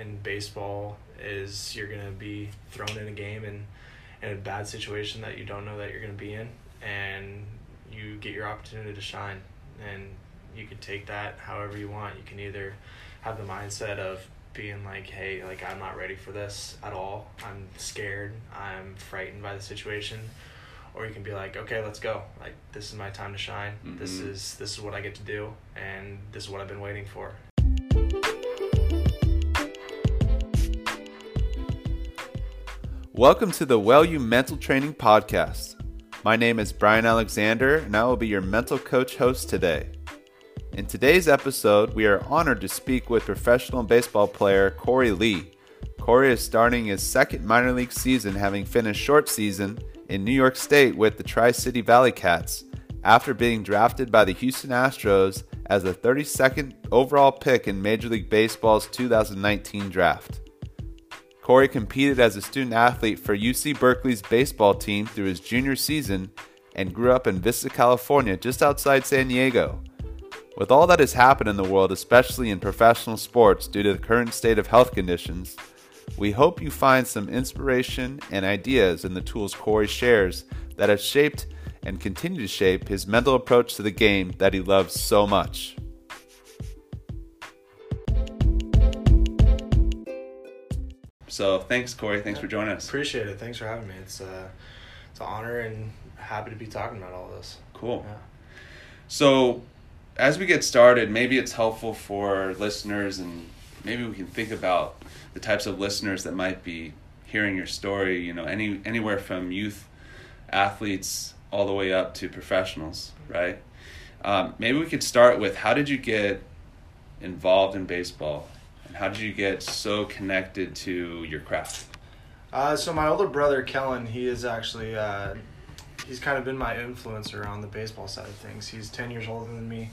in baseball is you're gonna be thrown in a game and in a bad situation that you don't know that you're gonna be in, and you get your opportunity to shine, and you can take that however you want. You can either have the mindset of being like, hey, like I'm not ready for this at all. I'm scared. I'm frightened by the situation. Or you can be like, okay, let's go. Like this is my time to shine. This Mhm. is this is what I get to do, and this is what I've been waiting for. Welcome to the Well You Mental Training Podcast. My name is Brian Alexander, and I will be your mental coach host today. In today's episode, we are honored to speak with professional baseball player Corey Lee. Corey is starting his second minor league season, having finished short season in New York State with the Tri City Valley Cats after being drafted by the Houston Astros as the 32nd overall pick in Major League Baseball's 2019 draft. Corey competed as a student athlete for UC Berkeley's baseball team through his junior season and grew up in Vista, California, just outside San Diego. With all that has happened in the world, especially in professional sports due to the current state of health conditions, we hope you find some inspiration and ideas in the tools Corey shares that have shaped and continue to shape his mental approach to the game that he loves so much. So, thanks, Corey. Thanks for joining us. Appreciate it. Thanks for having me. It's uh, it's an honor and happy to be talking about all this. Cool. Yeah. So, as we get started, maybe it's helpful for listeners, and maybe we can think about the types of listeners that might be hearing your story. You know, any anywhere from youth athletes all the way up to professionals, right? Um, maybe we could start with how did you get involved in baseball, and how did you get so connected to your craft? Uh, so my older brother Kellen, he is actually uh, he's kind of been my influencer on the baseball side of things. He's ten years older than me,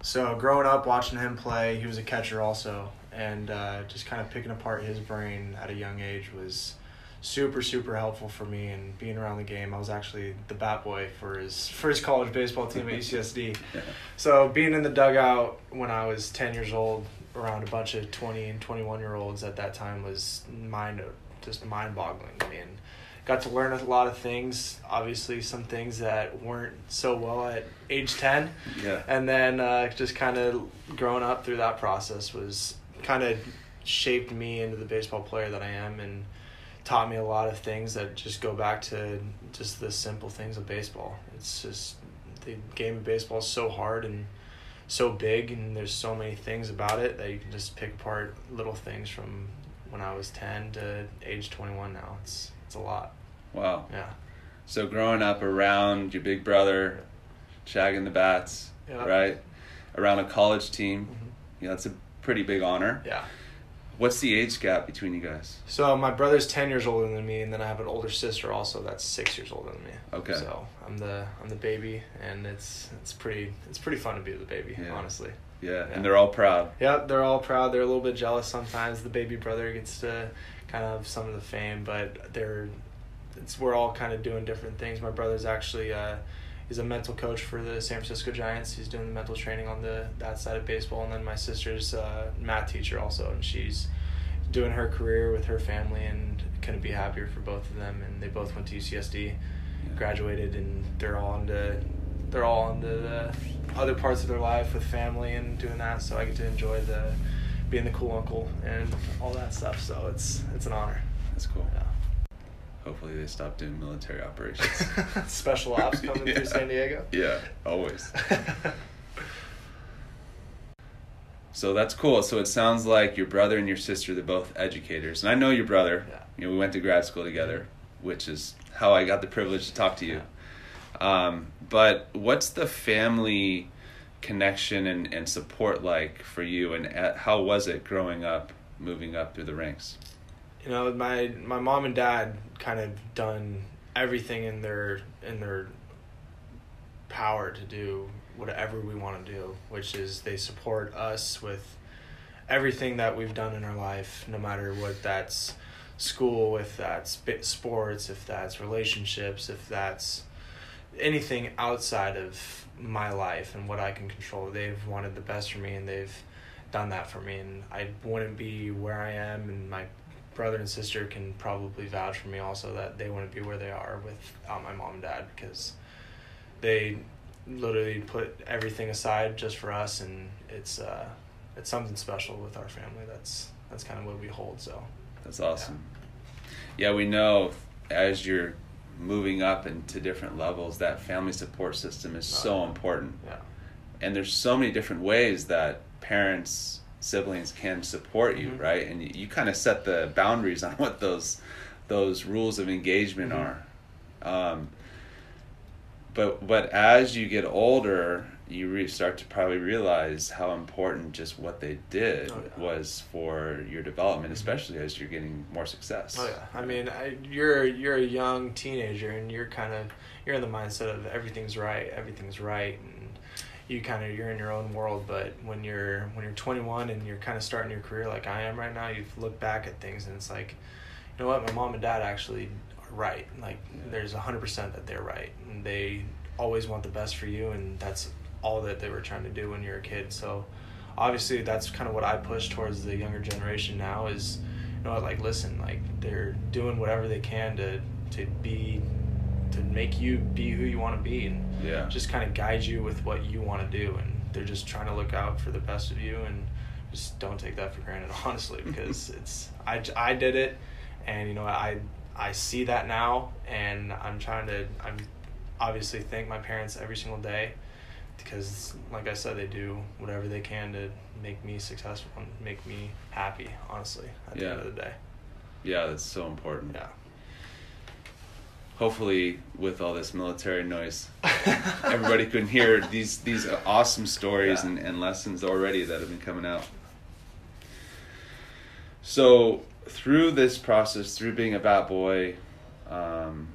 so growing up watching him play, he was a catcher also, and uh, just kind of picking apart his brain at a young age was super super helpful for me and being around the game. I was actually the bat boy for his first college baseball team at UCSD. Yeah. So being in the dugout when I was ten years old, around a bunch of twenty and twenty one year olds at that time was mind just mind boggling to me, and got to learn a lot of things. Obviously, some things that weren't so well at age ten, Yeah. and then uh, just kind of growing up through that process was kind of shaped me into the baseball player that I am, and taught me a lot of things that just go back to just the simple things of baseball. It's just the game of baseball is so hard and so big and there's so many things about it that you can just pick apart little things from when I was 10 to age 21 now. It's it's a lot. Wow. Yeah. So growing up around your big brother, shagging the bats, Yeah. right? Around a college team, Mhm. you know, that's a pretty big honor. Yeah. What's the age gap between you guys? So my brother's 10 years older than me and then I have an older sister also that's 6 years older than me. Okay. So, I'm the I'm the baby and it's it's pretty it's pretty fun to be the baby, Yeah. honestly. Yeah, Yeah. and they're all proud. Yep, they're all proud. They're a little bit jealous sometimes. The baby brother gets to kind of some of the fame, but they're it's we're all kind of doing different things. My brother's actually uh, he's a mental coach for the San Francisco Giants. He's doing the mental training on the that side of baseball, and then my sister's uh, math teacher also, and she's doing her career with her family, and couldn't be happier for both of them. And they both went to UCSD, graduated, and they're all into they're all into the other parts of their life with family and doing that. So I get to enjoy the being the cool uncle and all that stuff. So it's it's an honor. That's cool. Yeah. Hopefully they stop doing military operations. Special ops coming Yeah. through San Diego. Yeah, always. So that's cool. So it sounds like your brother and your sister, they're both educators. And I know your brother. Yeah. You know, we went to grad school together, which is how I got the privilege to talk to you. Yeah. Um, but what's the family connection and, and support like for you? And uh, how was it growing up, moving up through the ranks? You know my my mom and dad kind of done everything in their in their power to do whatever we want to do which is they support us with everything that we've done in our life no matter what that's school if that's sports if that's relationships if that's anything outside of my life and what I can control. They've wanted the best for me and they've done that for me, and I wouldn't be where I am, and my brother and sister can probably vouch for me also that they wouldn't be where they are without my mom and dad because they literally put everything aside just for us, and it's uh, it's something special with our family. That's that's kind of what we hold. So that's awesome. Yeah, yeah we know as you're moving up into different levels, that family support system is oh, so yeah. important. Yeah. And there's so many different ways that parents, siblings can support you, mm-hmm. right? And you, you kind of set the boundaries on what those those rules of engagement mm-hmm. are. Um, but but as you get older, you re- start to probably realize how important just what they did oh, yeah. was for your development, mm-hmm. especially as you're getting more success. Oh yeah, I mean, I, you're you're a young teenager, and you're kind of you're in the mindset of everything's right, everything's right, you kind of you're in your own world. But when you're when you're 21 and you're kind of starting your career like I am right now, you look back at things and it's like, you know what, my mom and dad actually are right. Like yeah. there's hundred percent that they're right, and they always want the best for you, and that's all that they were trying to do when you're a kid. So obviously that's kind of what I push towards the younger generation now is you know like listen like they're doing whatever they can to to be to make you be who you want to be and yeah. just kind of guide you with what you want to do and they're just trying to look out for the best of you and just don't take that for granted honestly because it's I, I did it and you know I I see that now and I'm trying to I'm obviously thank my parents every single day because like I said, they do whatever they can to make me successful and make me happy. Honestly, at the end of the day. Yeah, that's so important. Yeah. Hopefully, with all this military noise, everybody can hear these these awesome stories yeah. and, and lessons already that have been coming out. So through this process, through being a bat boy, um,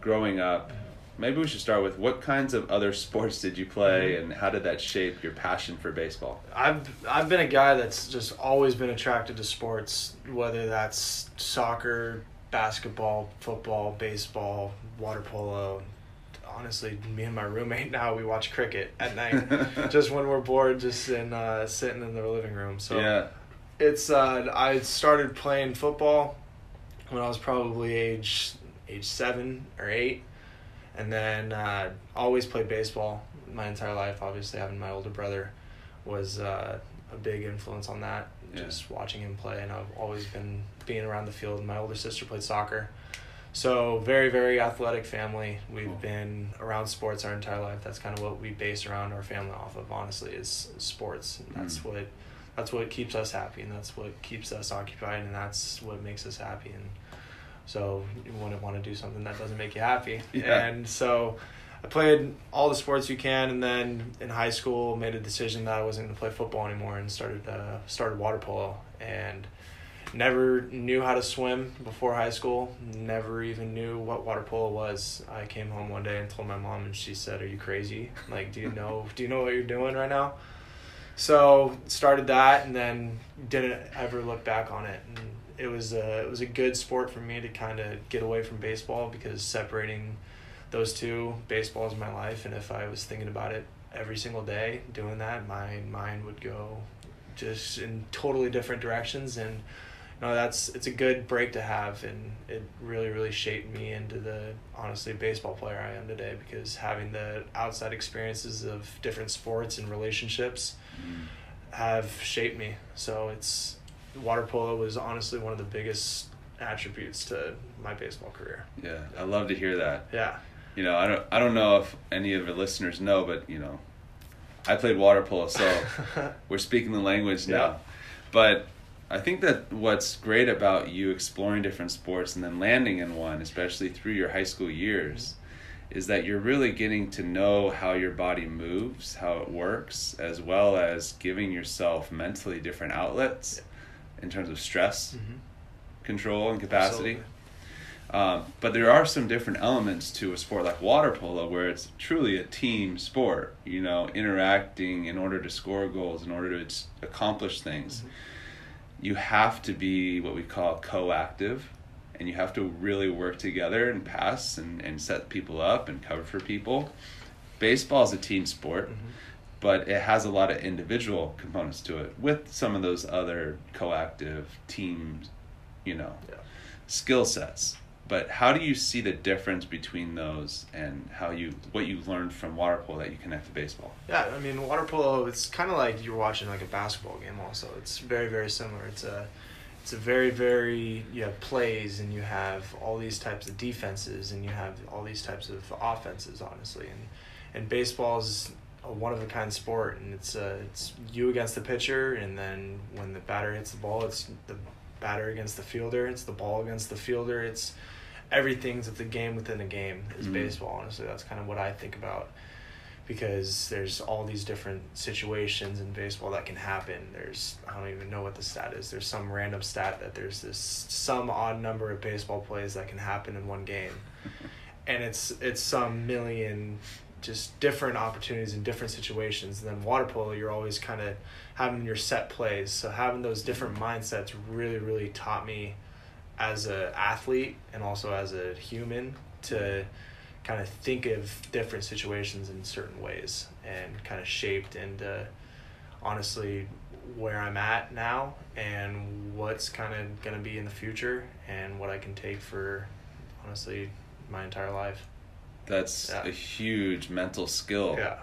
growing up, maybe we should start with what kinds of other sports did you play mm-hmm. and how did that shape your passion for baseball i've i've been a guy that's just always been attracted to sports whether that's soccer basketball football baseball water polo honestly me and my roommate now we watch cricket at night just when we're bored just in uh, sitting in the living room so yeah it's uh, i started playing football when i was probably age age seven or eight and then uh, always played baseball my entire life. Obviously, having my older brother was uh, a big influence on that. Yeah. Just watching him play, and I've always been being around the field. My older sister played soccer, so very very athletic family. We've cool. been around sports our entire life. That's kind of what we base around our family off of. Honestly, is sports. And that's mm. what that's what keeps us happy, and that's what keeps us occupied, and that's what makes us happy. And so you wouldn't want to do something that doesn't make you happy. Yeah. And so I played all the sports you can, and then in high school made a decision that I wasn't going to play football anymore and started uh, started water polo and never knew how to swim before high school. Never even knew what water polo was. I came home one day and told my mom, and she said, "Are you crazy? Like, do you know do you know what you're doing right now?" So started that, and then didn't ever look back on it. And it was a, it was a good sport for me to kind of get away from baseball because separating those two, baseball is my life, and if I was thinking about it every single day doing that, my mind would go just in totally different directions and know that's it's a good break to have and it really really shaped me into the honestly baseball player I am today because having the outside experiences of different sports and relationships mm. have shaped me so it's water polo was honestly one of the biggest attributes to my baseball career. Yeah, I love to hear that. Yeah. You know, I don't I don't know if any of the listeners know, but you know, I played water polo, so we're speaking the language now. Yeah. But I think that what's great about you exploring different sports and then landing in one, especially through your high school years, is that you're really getting to know how your body moves, how it works, as well as giving yourself mentally different outlets. In terms of stress mm-hmm. control and capacity. Um, but there are some different elements to a sport like water polo where it's truly a team sport, you know, interacting in order to score goals, in order to accomplish things. Mm-hmm. You have to be what we call coactive, and you have to really work together and pass and, and set people up and cover for people. Baseball is a team sport, mm-hmm. but it has a lot of individual components to it with some of those other coactive teams, you know, Yeah. skill sets. But how do you see the difference between those and how you what you learned from water polo that you connect to baseball? Yeah, I mean water polo. It's kind of like you're watching like a basketball game. Also, it's very very similar. It's a it's a very very you have plays and you have all these types of defenses and you have all these types of offenses. Honestly, and and baseball is a one of a kind sport and it's uh it's you against the pitcher and then when the batter hits the ball, it's the batter against the fielder. It's the ball against the fielder. It's everything's at the game within the game is Mhm. baseball. Honestly, that's kind of what I think about because there's all these different situations in baseball that can happen. There's I don't even know what the stat is. There's some random stat that there's this some odd number of baseball plays that can happen in one game. And it's it's some million just different opportunities in different situations. And then water polo you're always kind of having your set plays. So having those different mindsets really really taught me as a athlete and also as a human to kind of think of different situations in certain ways and kind of shaped into honestly where I'm at now and what's kind of going to be in the future and what I can take for honestly my entire life. That's Yeah. a huge mental skill. Yeah.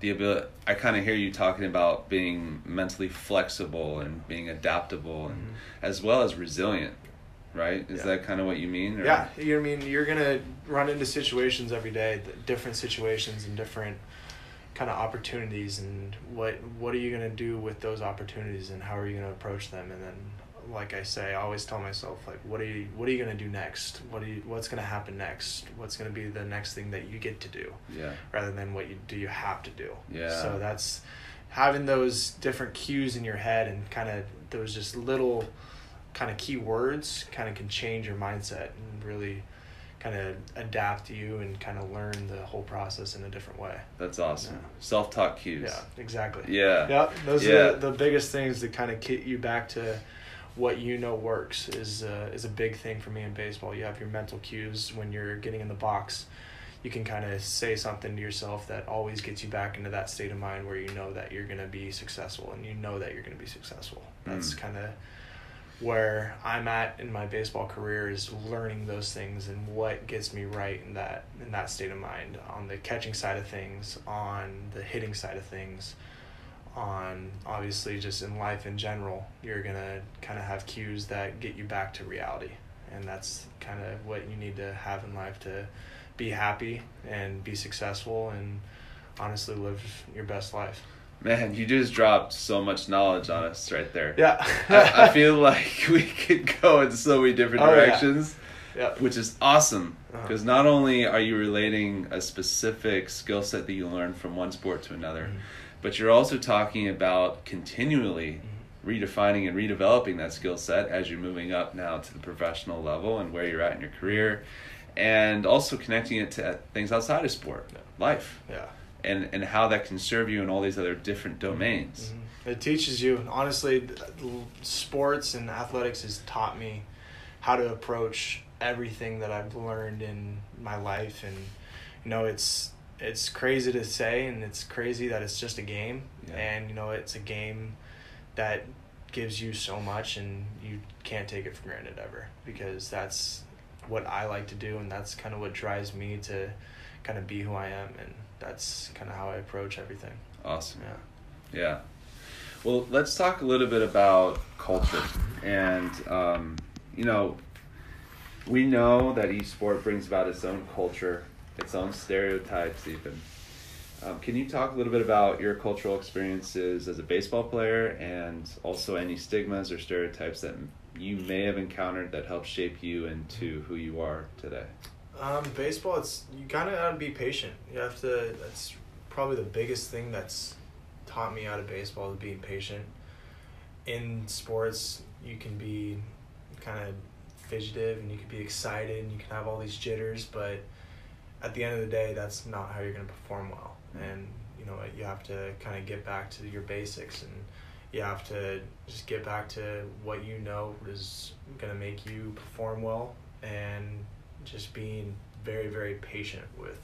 The ability, I kind of hear you talking about being mentally flexible and being adaptable, and Mhm. as well as resilient, right? Is Yeah. that kind of what you mean? or- Yeah, you I mean you're gonna run into situations every day, different situations and different kind of opportunities, and what what are you gonna do with those opportunities, and how are you gonna approach them, and then like I say, I always tell myself like, what are you what are you gonna do next? What are you what's gonna happen next? What's gonna be the next thing that you get to do, Yeah. rather than what you do you have to do. Yeah. So that's having those different cues in your head and kind of those just little kind of key words kind of can change your mindset and really kind of adapt you and kind of learn the whole process in a different way. That's awesome. Yeah. Self-taught cues. Yeah, exactly. Yeah. Yep. Those Yeah. are the, the biggest things that kind of get you back to what you know works is uh, is a big thing for me in baseball. You have your mental cues when you're getting in the box. You can kind of say something to yourself that always gets you back into that state of mind where you know that you're going to be successful and you know that you're going to be successful. That's Mm. kind of where I'm at in my baseball career is learning those things and what gets me right in that in that state of mind on the catching side of things, on the hitting side of things, on obviously just in life in general. You're gonna kind of have cues that get you back to reality, and that's kind of what you need to have in life to be happy and be successful and honestly live your best life. Man, you just dropped so much knowledge on us right there. Yeah. I, I feel like we could go in so many different Oh, directions, yeah. which is awesome. Uh-huh. Because not only are you relating a specific skill set that you learn from one sport to another, Mhm. but you're also talking about continually Mm-hmm. redefining and redeveloping that skill set as you're moving up now to the professional level and where you're at in your career, and also connecting it to things outside of sport, Yeah. life, Yeah. And and how that can serve you in all these other different domains. Mhm. It teaches you, honestly, sports and athletics has taught me how to approach everything that I've learned in my life. And, you know, it's, it's crazy to say, and it's crazy that it's just a game. Yeah. And, you know, it's a game that gives you so much, and you can't take it for granted ever because that's what I like to do, and that's kind of what drives me to kind of be who I am. And that's kind of how I approach everything. Awesome. Yeah. Yeah. Well, let's talk a little bit about culture. And, um, you know, we know that each sport brings about its own culture, its own stereotypes, even. Um, can you talk a little bit about your cultural experiences as a baseball player and also any stigmas or stereotypes that you may have encountered that helped shape you into who you are today? Um, baseball, it's you kind of gotta be patient. You have to. That's probably the biggest thing that's taught me out of baseball is being patient. In sports, you can be kind of fidgetive and you can be excited and you can have all these jitters, but at the end of the day, that's not how you're gonna perform well. And you know you have to kind of get back to your basics and you have to just get back to what you know is gonna make you perform well and just being very very patient with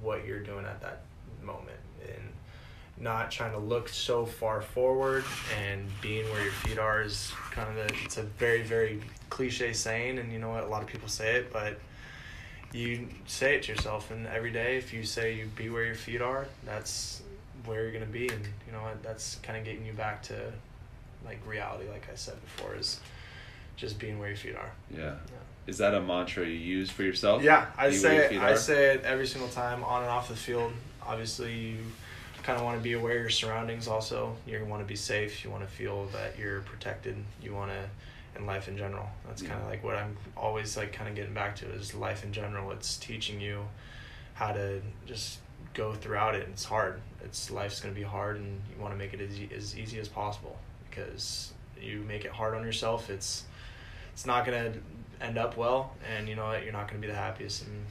what you're doing at that moment and not trying to look so far forward and being where your feet are is kind of the, it's a very very cliche saying and you know what? A lot of people say it but you say it to yourself and every day if you say you be where your feet are that's where you're going to be and you know what? That's kind of getting you back to like reality like i said before is just being where your feet are. Yeah. yeah, Is that a mantra you use for yourself? yeah i say it i say it every single time on and off the field. Obviously you kind of want to be aware of your surroundings also. You want to be safe you want to feel that you're protected you want to in life in general. That's kind of like what i'm always like kind of getting back to is life in general. It's teaching you how to just go throughout it. It's hard. It's life's going to be hard and you want to make it as, as easy as possible because you make it hard on yourself. It's it's not going to end up well and you know what you're not going to be the happiest and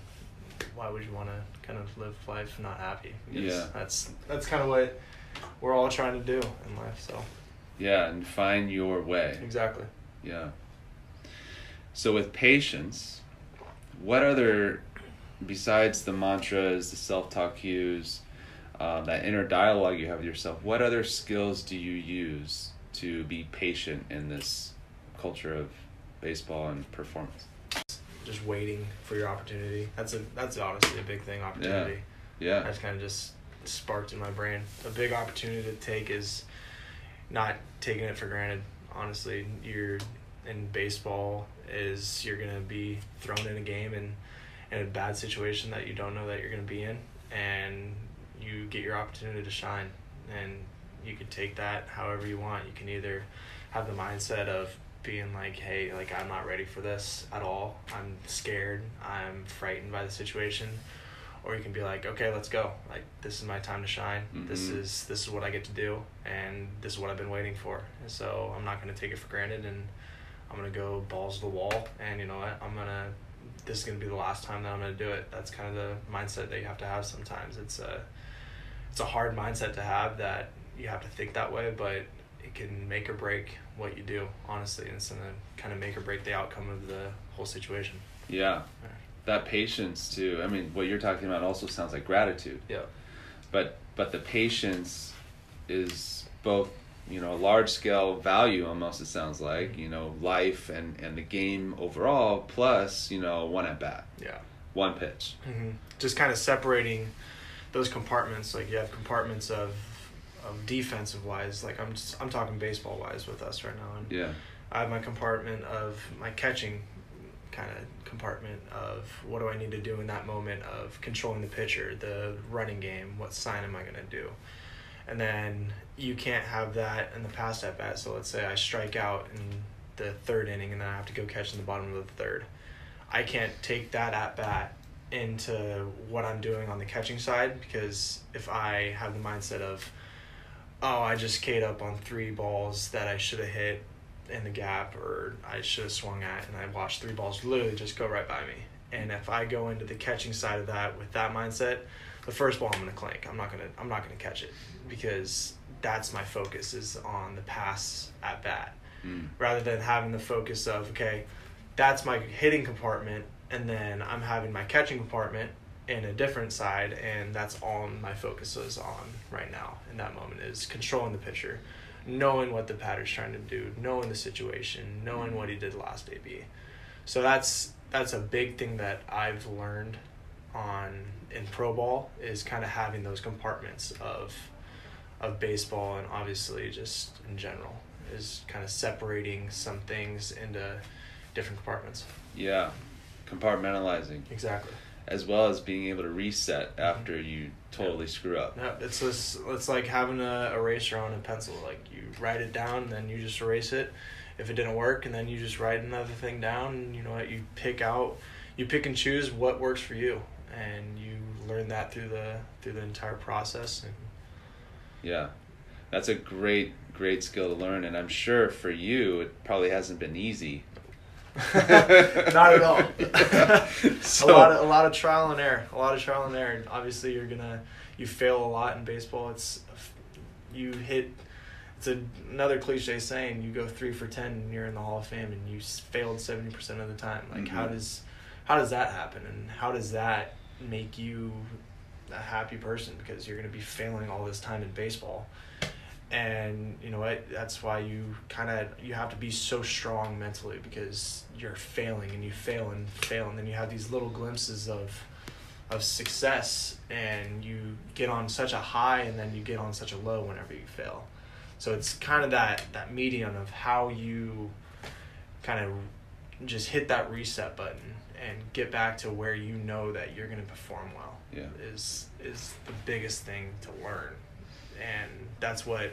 why would you want to kind of live life not happy Because Yeah. that's that's kind of what we're all trying to do in life so Yeah, and find your way. exactly Yeah. So with patience, what other, besides the mantras, the self-talk cues, um, that inner dialogue you have with yourself, what other skills do you use to be patient in this culture of baseball and performance? just waiting for your opportunity. That's a that's honestly a big thing opportunity. Yeah. that's kind of just sparked in my brain. A big opportunity to take is not taking it for granted honestly. You're in baseball is you're gonna be thrown in a game and in a bad situation that you don't know that you're gonna be in and you get your opportunity to shine. And you can take that however you want. You can either have the mindset of being like hey like i'm not ready for this at all. I'm scared. I'm frightened by the situation. Or you can be like okay let's go. Like this is my time to shine. This Mhm. is this is what i get to do and this is what i've been waiting for. And so i'm not going to take it for granted and i'm going to go balls to the wall. And you know what? I'm to this is going to be the last time that i'm going to do it. That's kind of the mindset that you have to have sometimes. It's a it's a hard mindset to have that you have to think that way but it can make or break what you do honestly and it's to kind of make or break the outcome of the whole situation Yeah. That patience too. I mean, what you're talking about also sounds like gratitude. yeah but but the patience is both you know large scale value almost it sounds like you know life and and the game overall plus you know one at bat yeah one pitch hmm Just kind of separating those compartments. Like you have compartments of of defensive wise. Like I'm just, I'm talking baseball wise with us right now, and yeah I have my compartment of my catching kind of compartment of what do I need to do in that moment of controlling the pitcher, the running game, what sign am I going to do? And then you can't have that in the past at bat. So let's say I strike out in the third inning and then I have to go catch in the bottom of the third. I can't take that at bat into what I'm doing on the catching side because if I have the mindset of, oh, I just K'd up on three balls that I should have hit in the gap or I should have swung at, and I watched three balls literally just go right by me. And if I go into the catching side of that with that mindset, the first ball I'm gonna clink. I'm not gonna I'm not gonna catch it because that's my focus is on the pass at bat mm. rather than having the focus of okay, that's my hitting compartment, and then I'm having my catching compartment in a different side, and that's all my focus is on right now in that moment is controlling the pitcher, knowing what the batter's trying to do, knowing the situation, knowing what he did last AB. So that's that's a big thing that I've learned on in pro ball is kind of having those compartments of of baseball and obviously just in general is kind of separating some things into different compartments. yeah compartmentalizing Exactly. As well as being able to reset after you totally screw up Yeah, it's this. It's like having a eraser on a pencil. Like you write it down, then you just erase it. If it didn't work, and then you just write another thing down. And you know what? You pick out, you pick and choose what works for you, and you learn that through the through the entire process. And yeah that's a great great skill to learn and i'm sure for you it probably hasn't been easy Not at all. So- a lot of a lot of trial and error. A lot of trial and error. And obviously, you're gonna you fail a lot in baseball. It's you hit. It's a, another cliche saying. You go three for ten, and you're in the Hall of Fame, and you failed seventy percent of the time. Like how Mhm. does how does that happen, and how does that make you a happy person because you're going to be failing all this time in baseball and you know what? That's why you kind of you have to be so strong mentally because you're failing and you fail and fail. And then you have these little glimpses of of success and you get on such a high and then you get on such a low whenever you fail. So it's kind of that that medium of how you kind of just hit that reset button and get back to where you know that you're going to perform well Yeah. is is the biggest thing to learn and that's what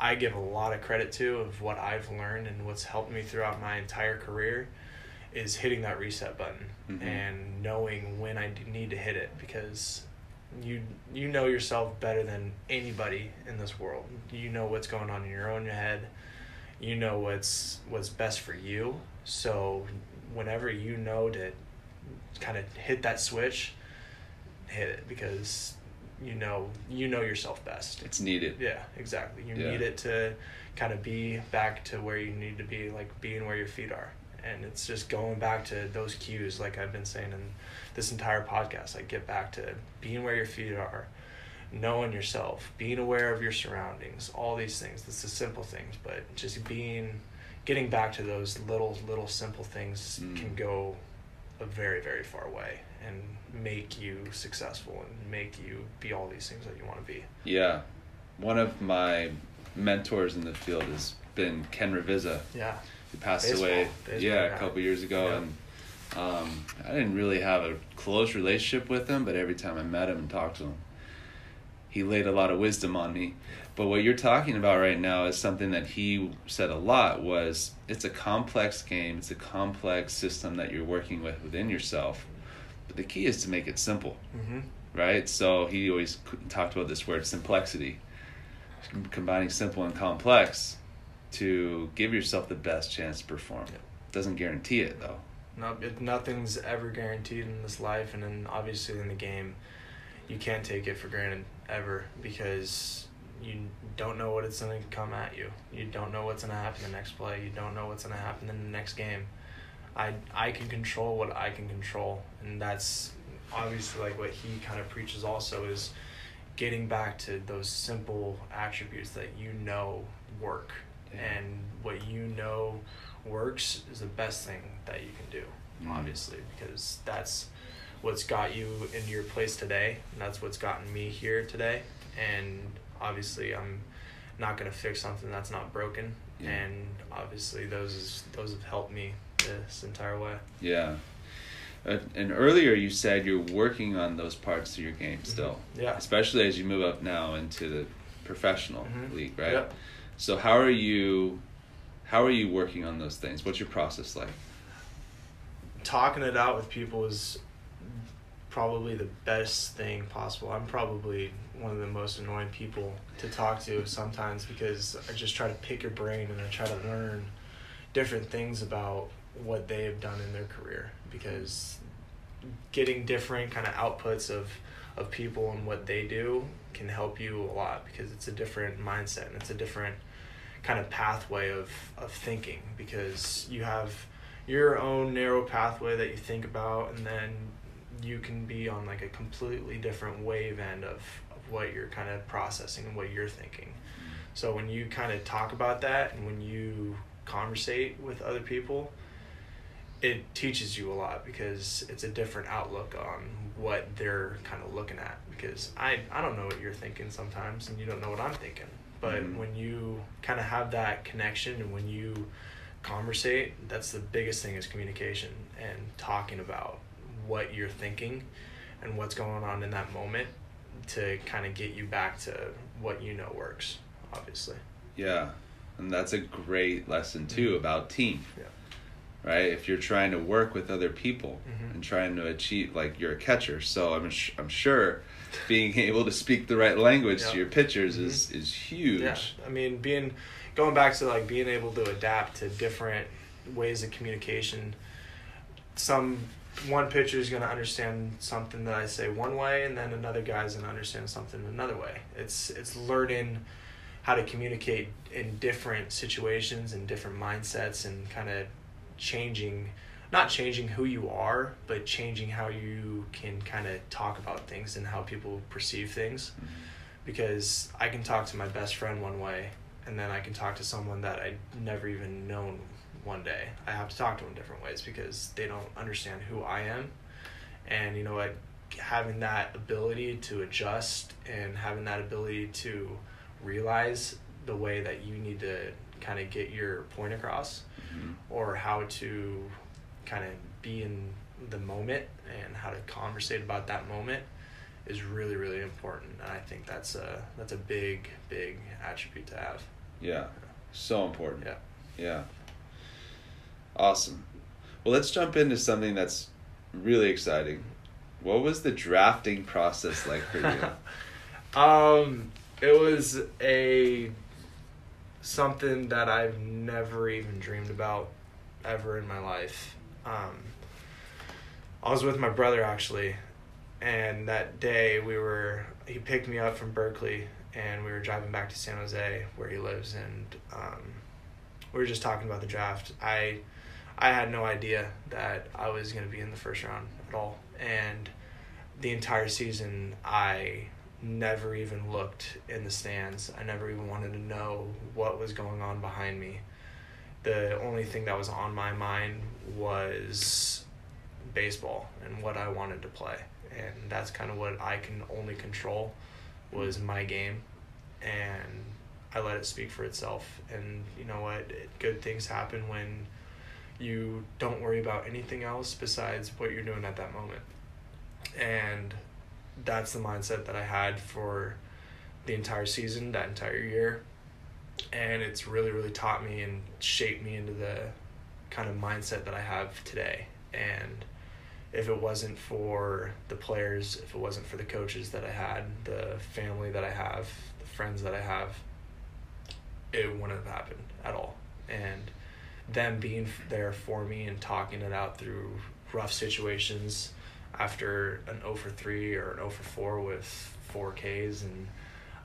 I give a lot of credit to of what I've learned and what's helped me throughout my entire career is hitting that reset button Mhm. and knowing when I need to hit it because you you know yourself better than anybody in this world. You know what's going on in your own head. You know what's what's best for you. So whenever you know to kind of hit that switch, hit it because you know you know yourself best. It's needed. Yeah, exactly. You Yeah. need it to kind of be back to where you need to be, like being where your feet are. And it's just going back to those cues, like I've been saying in this entire podcast. Like, get back to being where your feet are, knowing yourself, being aware of your surroundings, all these things. It's the simple things, but just being, getting back to those little, little simple things Mm. can go a very, very far way and make you successful and make you be all these things that you want to be. Yeah. One of my mentors in the field has been Ken Ravizza. Yeah. He passed Baseball. away, Baseball yeah, a couple years ago, Yeah. and um, I didn't really have a close relationship with him. But every time I met him and talked to him, he laid a lot of wisdom on me. But what you're talking about right now is something that he said a lot was it's a complex game, it's a complex system that you're working with within yourself. But the key is to make it simple Mm-hmm. right? So he always talked about this word simplexity, combining simple and complex to give yourself the best chance to perform. Yep. Doesn't guarantee it though. No, it, nothing's ever guaranteed in this life, and then obviously in the game, you can't take it for granted ever because you don't know what it's going to come at you. You don't know what's going to happen in the next play. You don't know what's going to happen in the next game. I I can control what I can control, and that's obviously like what he kind of preaches. Also, is getting back to those simple attributes that you know work, Yeah. and what you know works is the best thing that you can do. Mhm. Obviously, because that's what's got you in your place today, and that's what's gotten me here today. And obviously, I'm not gonna fix something that's not broken. Yeah. And obviously, those is, those have helped me this entire way. Yeah. Uh, and earlier you said you're working on those parts of your game still, Yeah. especially as you move up now into the professional Mhm. league, right? Yep. So how are you? How are you working on those things? What's your process like? talking it out with people is probably the best thing possible. I'm probably one of the most annoying people to talk to sometimes because I just try to pick your brain and I try to learn different things about what they have done in their career because getting different kind of outputs of of people and what they do can help you a lot because it's a different mindset and it's a different kind of pathway of of thinking because you have your own narrow pathway that you think about and then you can be on like a completely different wave end of, of what you're kind of processing and what you're thinking. So when you kind of talk about that and when you conversate with other people it teaches you a lot because it's a different outlook on what they're kind of looking at because I, I don't know what you're thinking sometimes and you don't know what I'm thinking but Mhm. when you kind of have that connection and when you conversate that's the biggest thing is communication and talking about what you're thinking and what's going on in that moment to kind of get you back to what you know works obviously Yeah, and that's a great lesson too about team. Yeah. Right? If you're trying to work with other people Mhm. and trying to achieve, like you're a catcher, so I'm sh- I'm sure being able to speak the right language Yeah. to your pitchers Mhm. is is huge. Yeah, I mean, being going back to like being able to adapt to different ways of communication. Some one pitcher is going to understand something that I say one way, and then another guy's going to understand something another way. It's it's learning how to communicate in different situations and different mindsets, and kind of changing not changing who you are, but changing how you can kind of talk about things and how people perceive things. Mm-hmm. Because I can talk to my best friend one way, and then I can talk to someone that I never even known one day. I have to talk to them different ways because they don't understand who I am. And you know what? Having that ability to adjust and having that ability to realize the way that you need to kind of get your point across Mhm. or how to kind of be in the moment and how to conversate about that moment is really really important and i think that's a that's a big big attribute to have Yeah. So important. yeah Yeah. Awesome. Well, let's jump into something that's really exciting. What was the drafting process like for you? um it was a something that i've never even dreamed about ever in my life. Um i was with my brother actually and that day we were he picked me up from berkeley and we were driving back to san jose where he lives and um we were just talking about the draft. I i had no idea that i was going to be in the first round at all and the entire season i never even looked in the stands. I never even wanted to know what was going on behind me. The only thing that was on my mind was baseball and what I wanted to play. And that's kind of what I can only control was my game and I let it speak for itself. And you know what? Good things happen when you don't worry about anything else besides what you're doing at that moment. And that's the mindset that I had for the entire season, that entire year. And it's really, really taught me and shaped me into the kind of mindset that I have today. And if it wasn't for the players, if it wasn't for the coaches that I had, the family that I have, the friends that I have, it wouldn't have happened at all. And them being there for me and talking it out through rough situations after an 0 for 3 or an 0 for 4 with 4 Ks and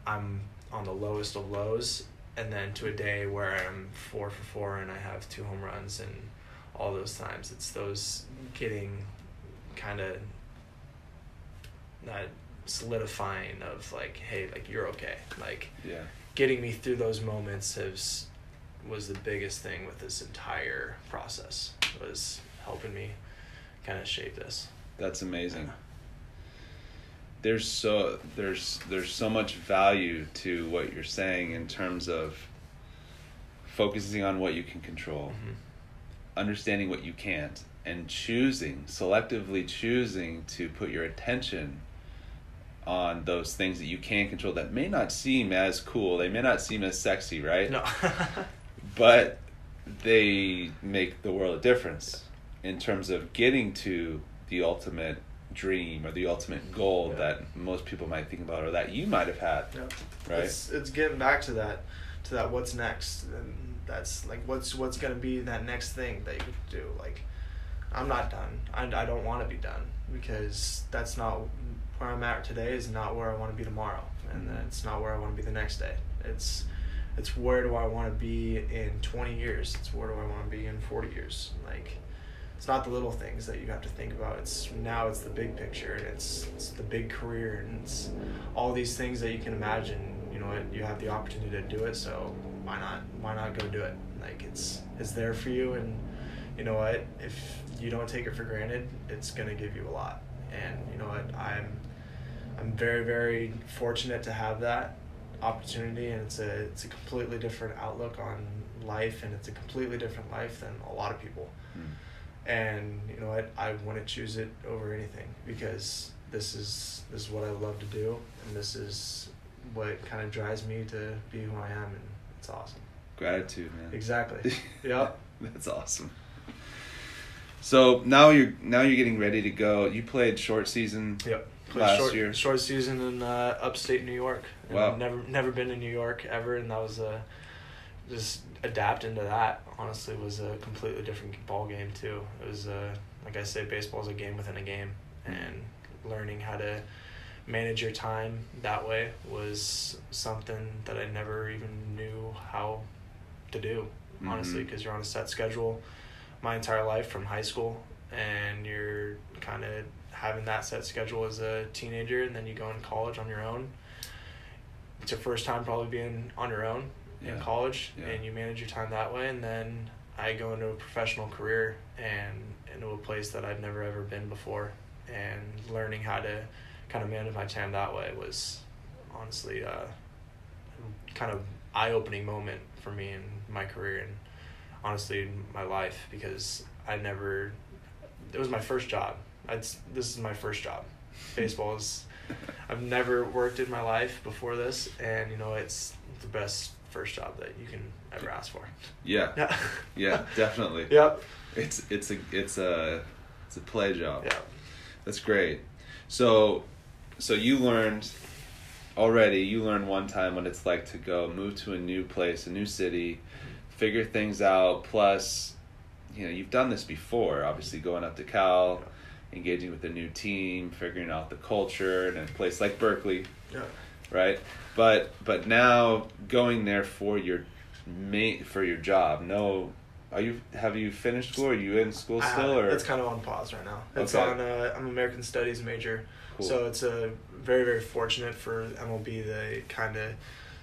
I'm on the lowest of lows and then to a day where I'm 4 for 4 and I have two home runs and all those times it's those getting kind of that solidifying of like hey like you're okay like yeah. getting me through those moments has was the biggest thing with this entire process was helping me kind of shape this That's amazing. There's so there's there's so much value to what you're saying in terms of focusing on what you can control, Mhm. understanding what you can't, and choosing selectively choosing to put your attention on those things that you can control that may not seem as cool, they may not seem as sexy, right? no but they make the world a difference in terms of getting to the ultimate dream or the ultimate goal Yeah. that most people might think about or that you might have had Yeah. right It's it's getting back to that to that what's next and that's like what's what's gonna be that next thing that you could do. Like I'm not done. I, I don't want to be done because that's not where I'm at today is not where I want to be tomorrow and then it's not where I want to be the next day. It's it's where do I want to be in 20 years? It's where do I want to be in 40 years? Like it's not the little things that you have to think about. It's now it's the big picture and it's it's the big career and it's all these things that you can imagine. You know, what, you have the opportunity to do it, so why not? Why not go do it? Like it's it's there for you, and you know what? If you don't take it for granted, it's gonna give you a lot. And you know what? I'm I'm very very fortunate to have that opportunity, and it's a it's a completely different outlook on life, and it's a completely different life than a lot of people Hmm. And you know what? I wouldn't choose it over anything because this is this is what I love to do. And this is what kind of drives me to be who I am. And it's awesome. Gratitude man. Exactly. Yep that's awesome. So now you're now you're getting ready to go. You played short season yep Played Last short, year. short season in uh, upstate New York. And Wow. I've never never been to New York ever. And that was a just adapting to that honestly was a completely different ball game too it was uh, like I say baseball is a game within a game and learning how to manage your time that way was something that I never even knew how to do honestly Mhm. because you're on a set schedule my entire life from high school, and you're kind of having that set schedule as a teenager, and then you go in college on your own. It's your first time probably being on your own Yeah. in college, Yeah. and you manage your time that way, and then I go into a professional career and into a place that I've never ever been before, and learning how to kind of manage my time that way was honestly uh, kind of eye opening moment for me in my career and honestly in my life because I never it was my first job. I'd, this is my first job. Baseball is I've never worked in my life before this and you know it's the best first job that you can ever ask for. Yeah. Yeah. Yeah, definitely. Yep. It's it's a it's a it's a play job. Yeah. That's great. So so you learned already, you learned one time what it's like to go move to a new place, a new city, figure things out, plus you know, you've done this before, obviously going up to Cal, engaging with a new team, figuring out the culture in a place like Berkeley, Yeah. Right? But but now going there for your mate for your job. No, are you have you finished school? Are you in school still or It's kind of on pause right now. It's Okay. on. Uh, I'm American Studies major, Cool. so it's a very very fortunate for MLB. They kind of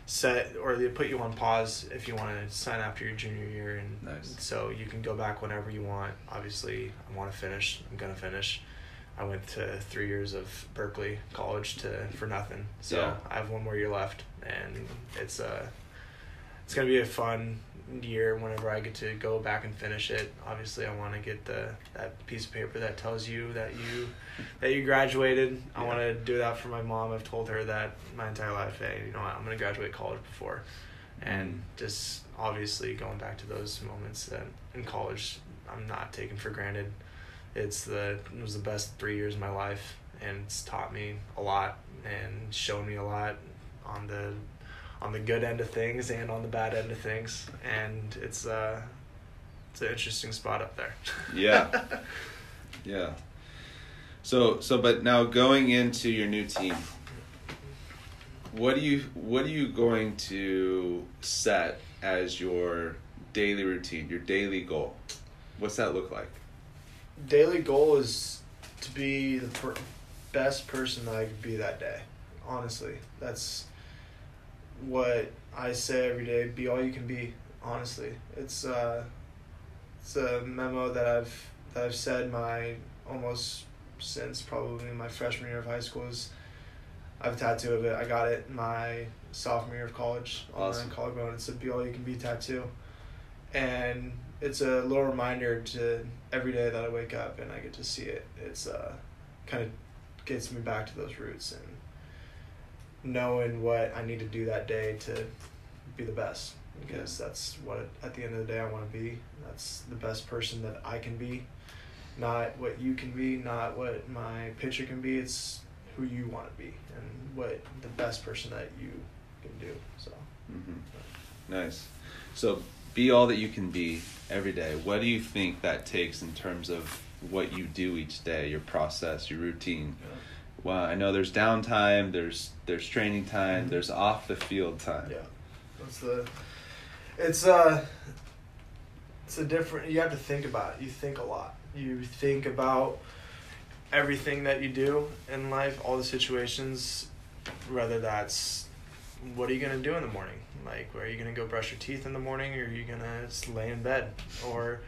set or they put you on pause if you want to sign after your junior year, and Nice. so you can go back whenever you want. Obviously, I want to finish. I'm gonna finish. I went to three years of Berkeley College to for nothing. So Yeah. I have one more year left, and it's uh, it's gonna be a fun year whenever I get to go back and finish it. Obviously, I want to get the that piece of paper that tells you that you that you graduated. I want to do that for my mom. I've told her that my entire life. Hey, you know what? I'm gonna graduate college before, and Mm. just obviously going back to those moments that in college I'm not taking for granted. It's the it was the best three years of my life, and it's taught me a lot and shown me a lot on the on the good end of things and on the bad end of things, and it's uh it's an interesting spot up there. Yeah. Yeah. So so but now going into your new team, what do you what are you going to set as your daily routine, your daily goal? What's that look like? Daily goal is to be the per- best person that I could be that day. Honestly, that's what I say every day. Be all you can be. Honestly, it's uh, it's a memo that I've that I've said my almost since probably my freshman year of high school. Is I have a tattoo of it. I got it my sophomore year of college on Awesome. my collarbone. It's a "Be All You Can Be" tattoo, and it's a little reminder to every day that I wake up and I get to see it. It's uh, kind of gets me back to those roots and knowing what I need to do that day to be the best because that's what at the end of the day I want to be. That's the best person that I can be, not what you can be, not what my pitcher can be. It's who you want to be and what the best person that you can do. So. Mm-hmm. Nice. So be all that you can be every day. What do you think that takes in terms of what you do each day, your process, your routine? Well, I know there's downtime, there's there's training time, Mhm. there's off the field time. Yeah, that's the. It's uh. It's a different. You have to think about it. You think a lot. You think about everything that you do in life, all the situations, whether that's what are you gonna do in the morning? Like, where are you gonna go brush your teeth in the morning, or are you gonna just lay in bed, or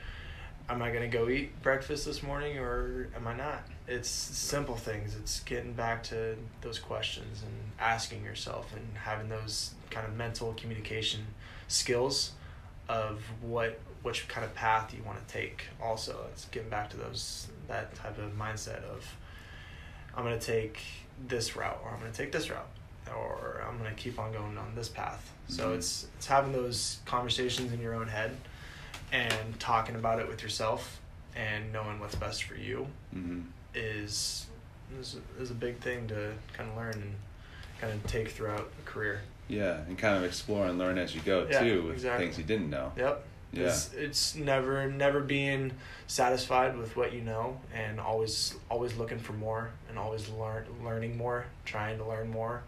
am I gonna go eat breakfast this morning, or am I not? It's simple things. It's getting back to those questions and asking yourself and having those kind of mental communication skills of what which kind of path you want to take. Also, it's getting back to those that type of mindset of I'm gonna take this route, or I'm gonna take this route, or I'm gonna keep on going on this path. So Mhm. it's it's having those conversations in your own head, and talking about it with yourself, and knowing what's best for you Mm-hmm. is is, is a big thing to kind of learn and kind of take throughout a career. Yeah, and kind of explore and learn as you go Yeah, too with exactly. things you didn't know. Yep. Yeah. It's, it's never never being satisfied with what you know and always always looking for more and always learn learning more, trying to learn more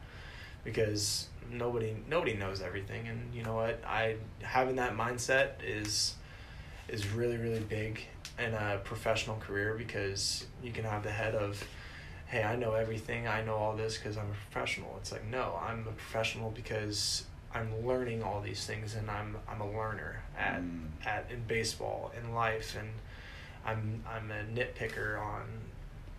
because nobody nobody knows everything and you know what? I having that mindset is is really really big in a professional career because you can have the head of hey i know everything i know all this because i'm a professional it's like no i'm a professional because i'm learning all these things and i'm i'm a learner at Mm. at in baseball in life and i'm i'm a nitpicker on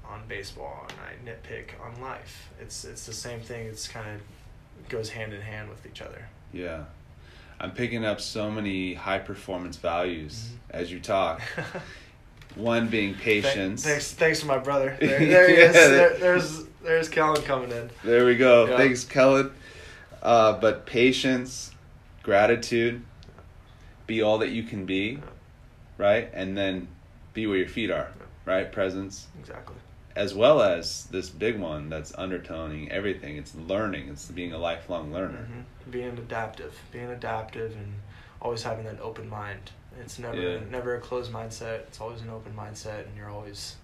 on baseball and i nitpick on life it's it's the same thing it's kind of goes hand in hand with each other Yeah. I'm picking up so many high performance values Mhm. as you talk. One being patience. Thanks, thanks to my brother. There, there he Yeah, is. There, there's there's Kellen coming in. There we go. Yeah. Thanks, Kellen. Uh, but patience, gratitude, be all that you can be, right? And then be where your feet are, right? Presence, Exactly. As well as this big one that's undertoning everything. It's learning. It's being a lifelong learner. hmm Being adaptive, being adaptive, and always having that open mind. It's never Yeah. never a closed mindset. It's always an open mindset, and you're always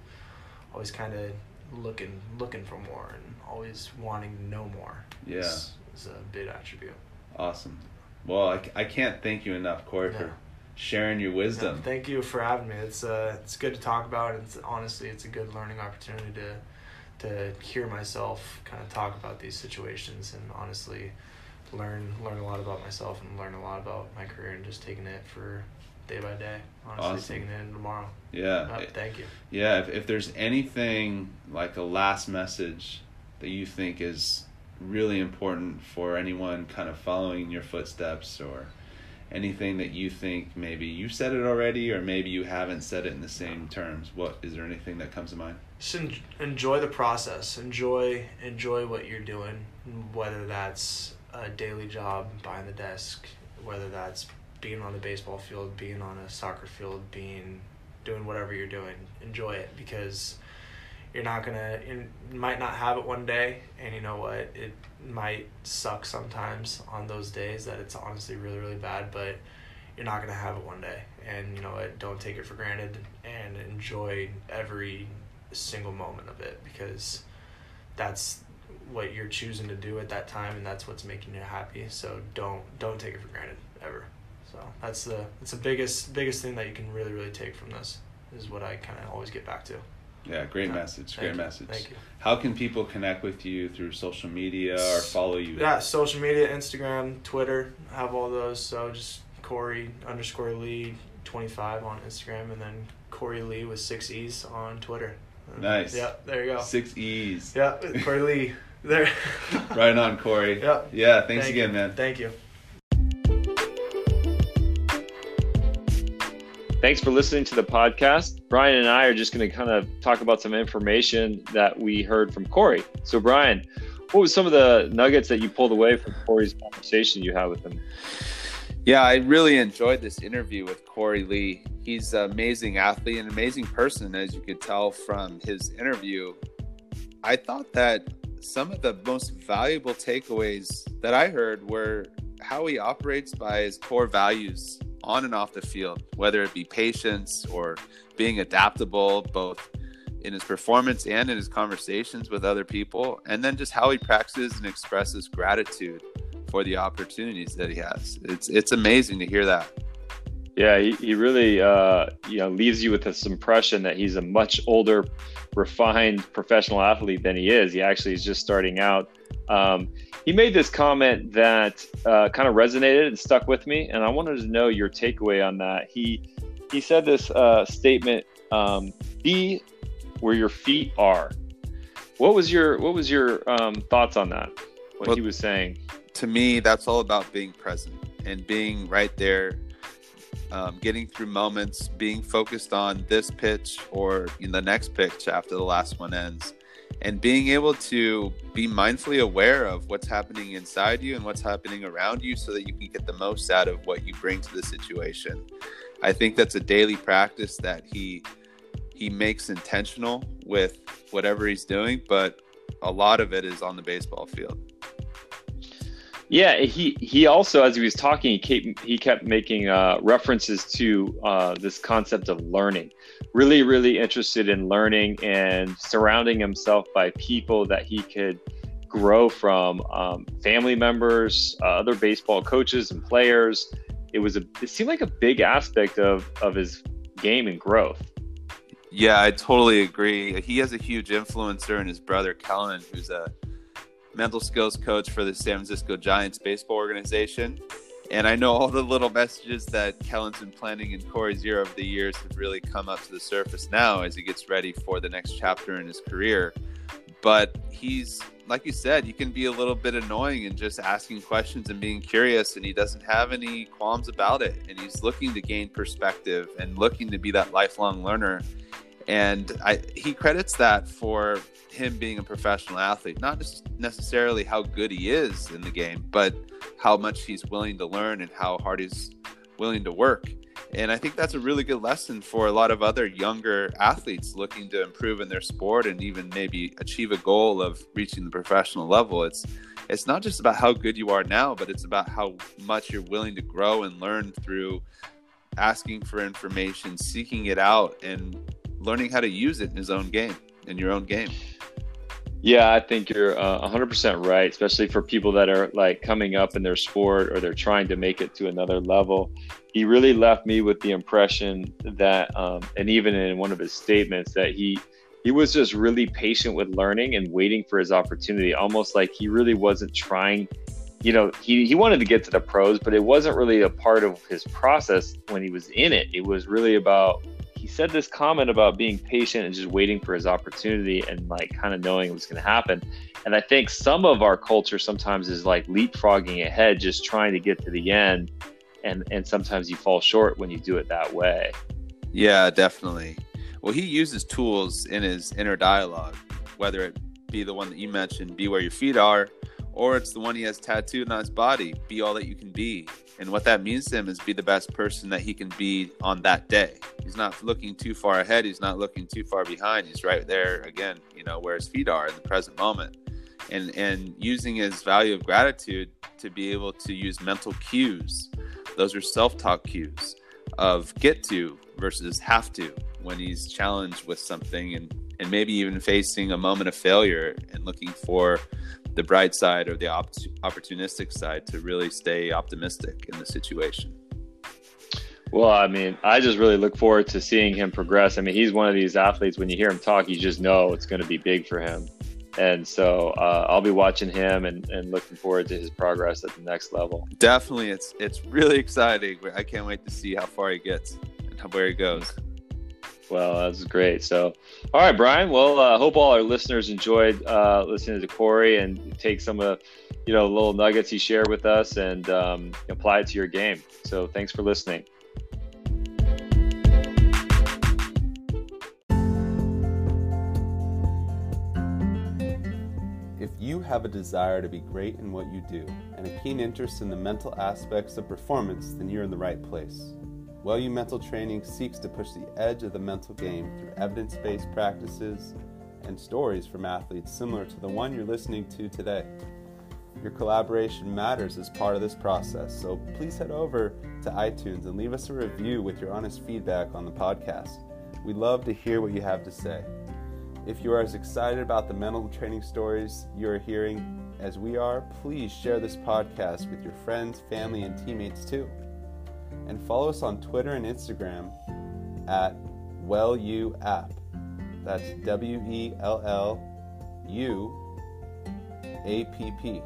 always kind of looking looking for more and always wanting to know more. Yeah. is, is a big attribute. Awesome. Well, I, I can't thank you enough, Corey, Yeah. for sharing your wisdom. Yeah, thank you for having me. It's uh, it's good to talk about. And it's honestly, it's a good learning opportunity to to hear myself kind of talk about these situations and honestly learn learn a lot about myself and learn a lot about my career and just taking it for day by day. Honestly, Awesome. taking it in tomorrow. yeah. Uh, thank you. Yeah, if, if there's anything like a last message that you think is really important for anyone kind of following your footsteps or anything that you think maybe you said it already or maybe you haven't said it in the same terms, what is there anything that comes to mind? just en- enjoy the process. Enjoy enjoy what you're doing whether that's a daily job behind the desk whether that's being on the baseball field being on a soccer field being doing whatever you're doing. Enjoy it because you're not gonna you might not have it one day and you know what? It might suck sometimes on those days that it's honestly really really bad but you're not gonna have it one day. And you know what? Don't take it for granted and enjoy every single moment of it because that's what you're choosing to do at that time and that's what's making you happy. So don't don't take it for granted ever. So that's the it's the biggest biggest thing that you can really really take from this is what i kind of always get back to Yeah, great Yeah. message. Thank Great you. message. thank you How can people connect with you through social media or follow you? yeah social media instagram twitter I have all those so just corey underscore lee 25 on instagram and then corey lee with six e's on twitter Nice. yeah there you go Six E's. yeah corey lee there Right on, Corey. Yeah. Yeah, thanks Thank again, you. man. thank you Thanks for listening to the podcast. Brian and I are just going to kind of talk about some information that we heard from Corey. So, Brian, what was some of the nuggets that you pulled away from Corey's conversation you had with him? Yeah, I really enjoyed this interview with Corey Lee. He's an amazing athlete, an amazing person, as you could tell from his interview. I thought that some of the most valuable takeaways that I heard were how he operates by his core values on and off the field, whether it be patience or being adaptable, both in his performance and in his conversations with other people, and then just how he practices and expresses gratitude for the opportunities that he has. It's it's amazing to hear that. Yeah, he, he really uh, you know leaves you with this impression that he's a much older, refined professional athlete than he is. He actually is just starting out. Um, he made this comment that uh, kind of resonated and stuck with me, and I wanted to know your takeaway on that. He he said this uh, statement: um, "Be where your feet are." What was your what was your um, thoughts on that? What Well- he was saying? To me, that's all about being present and being right there, um, getting through moments, being focused on this pitch or in the next pitch after the last one ends, and being able to be mindfully aware of what's happening inside you and what's happening around you so that you can get the most out of what you bring to the situation. I think that's a daily practice that he he makes intentional with whatever he's doing, but a lot of it is on the baseball field. Yeah, he he also, as he was talking, he kept he kept making uh, references to uh, this concept of learning. Really, really interested in learning and surrounding himself by people that he could grow from, um, family members, uh, other baseball coaches and players. It was a it seemed like a big aspect of of his game and growth. Yeah, I totally agree. He has a huge influencer in his brother Kellen, who's a mental skills coach for the San Francisco Giants baseball organization. And I know all the little messages that Kellen's been planting in Corey's ear over the years have really come up to the surface now as he gets ready for the next chapter in his career. But he's, like you said, he can be a little bit annoying and just asking questions and being curious, and he doesn't have any qualms about it. And he's looking to gain perspective and looking to be that lifelong learner. And I, he credits that for him being a professional athlete, not just necessarily how good he is in the game, but how much he's willing to learn and how hard he's willing to work. And I think that's a really good lesson for a lot of other younger athletes looking to improve in their sport and even maybe achieve a goal of reaching the professional level. It's it's not just about how good you are now, but it's about how much you're willing to grow and learn through asking for information, seeking it out and learning how to use it in his own game, in your own game. Yeah, I think you're uh, 100% right, especially for people that are like coming up in their sport or they're trying to make it to another level. He really left me with the impression that, um, and even in one of his statements, that he he was just really patient with learning and waiting for his opportunity, almost like he really wasn't trying. You know, he, he wanted to get to the pros, but it wasn't really a part of his process when he was in it. It was really about he said this comment about being patient and just waiting for his opportunity and like kind of knowing what's going to happen. And I think some of our culture sometimes is like leapfrogging ahead, just trying to get to the end. And, and sometimes you fall short when you do it that way. Yeah, definitely. Well, he uses tools in his inner dialogue, whether it be the one that you mentioned, be where your feet are, or it's the one he has tattooed on his body, be all that you can be. And what that means to him is be the best person that he can be on that day. He's not looking too far ahead. He's not looking too far behind. He's right there again, you know, where his feet are in the present moment. And and using his value of gratitude to be able to use mental cues. Those are self-talk cues of get to versus have to when he's challenged with something and and maybe even facing a moment of failure and looking for the bright side or the op- opportunistic side to really stay optimistic in the situation. Well, I mean, I just really look forward to seeing him progress. I mean, he's one of these athletes. When you hear him talk, you just know it's going to be big for him. And so uh, I'll be watching him and, and looking forward to his progress at the next level. Definitely, it's it's really exciting. I can't wait to see how far he gets and where he goes. Well, that's great. So, all right, Brian. Well, uh, hope all our listeners enjoyed uh, listening to Corey and take some of you know little nuggets he shared with us and um, apply it to your game. So, thanks for listening. If you have a desire to be great in what you do and a keen interest in the mental aspects of performance, then you're in the right place. WellU Mental Training seeks to push the edge of the mental game through evidence based practices and stories from athletes similar to the one you're listening to today. Your collaboration matters as part of this process, so please head over to iTunes and leave us a review with your honest feedback on the podcast. We'd love to hear what you have to say. If you are as excited about the mental training stories you are hearing as we are, please share this podcast with your friends, family, and teammates too and follow us on Twitter and Instagram at WellUApp. That's W E L L U A P P.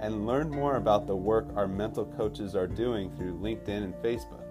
And learn more about the work our mental coaches are doing through LinkedIn and Facebook.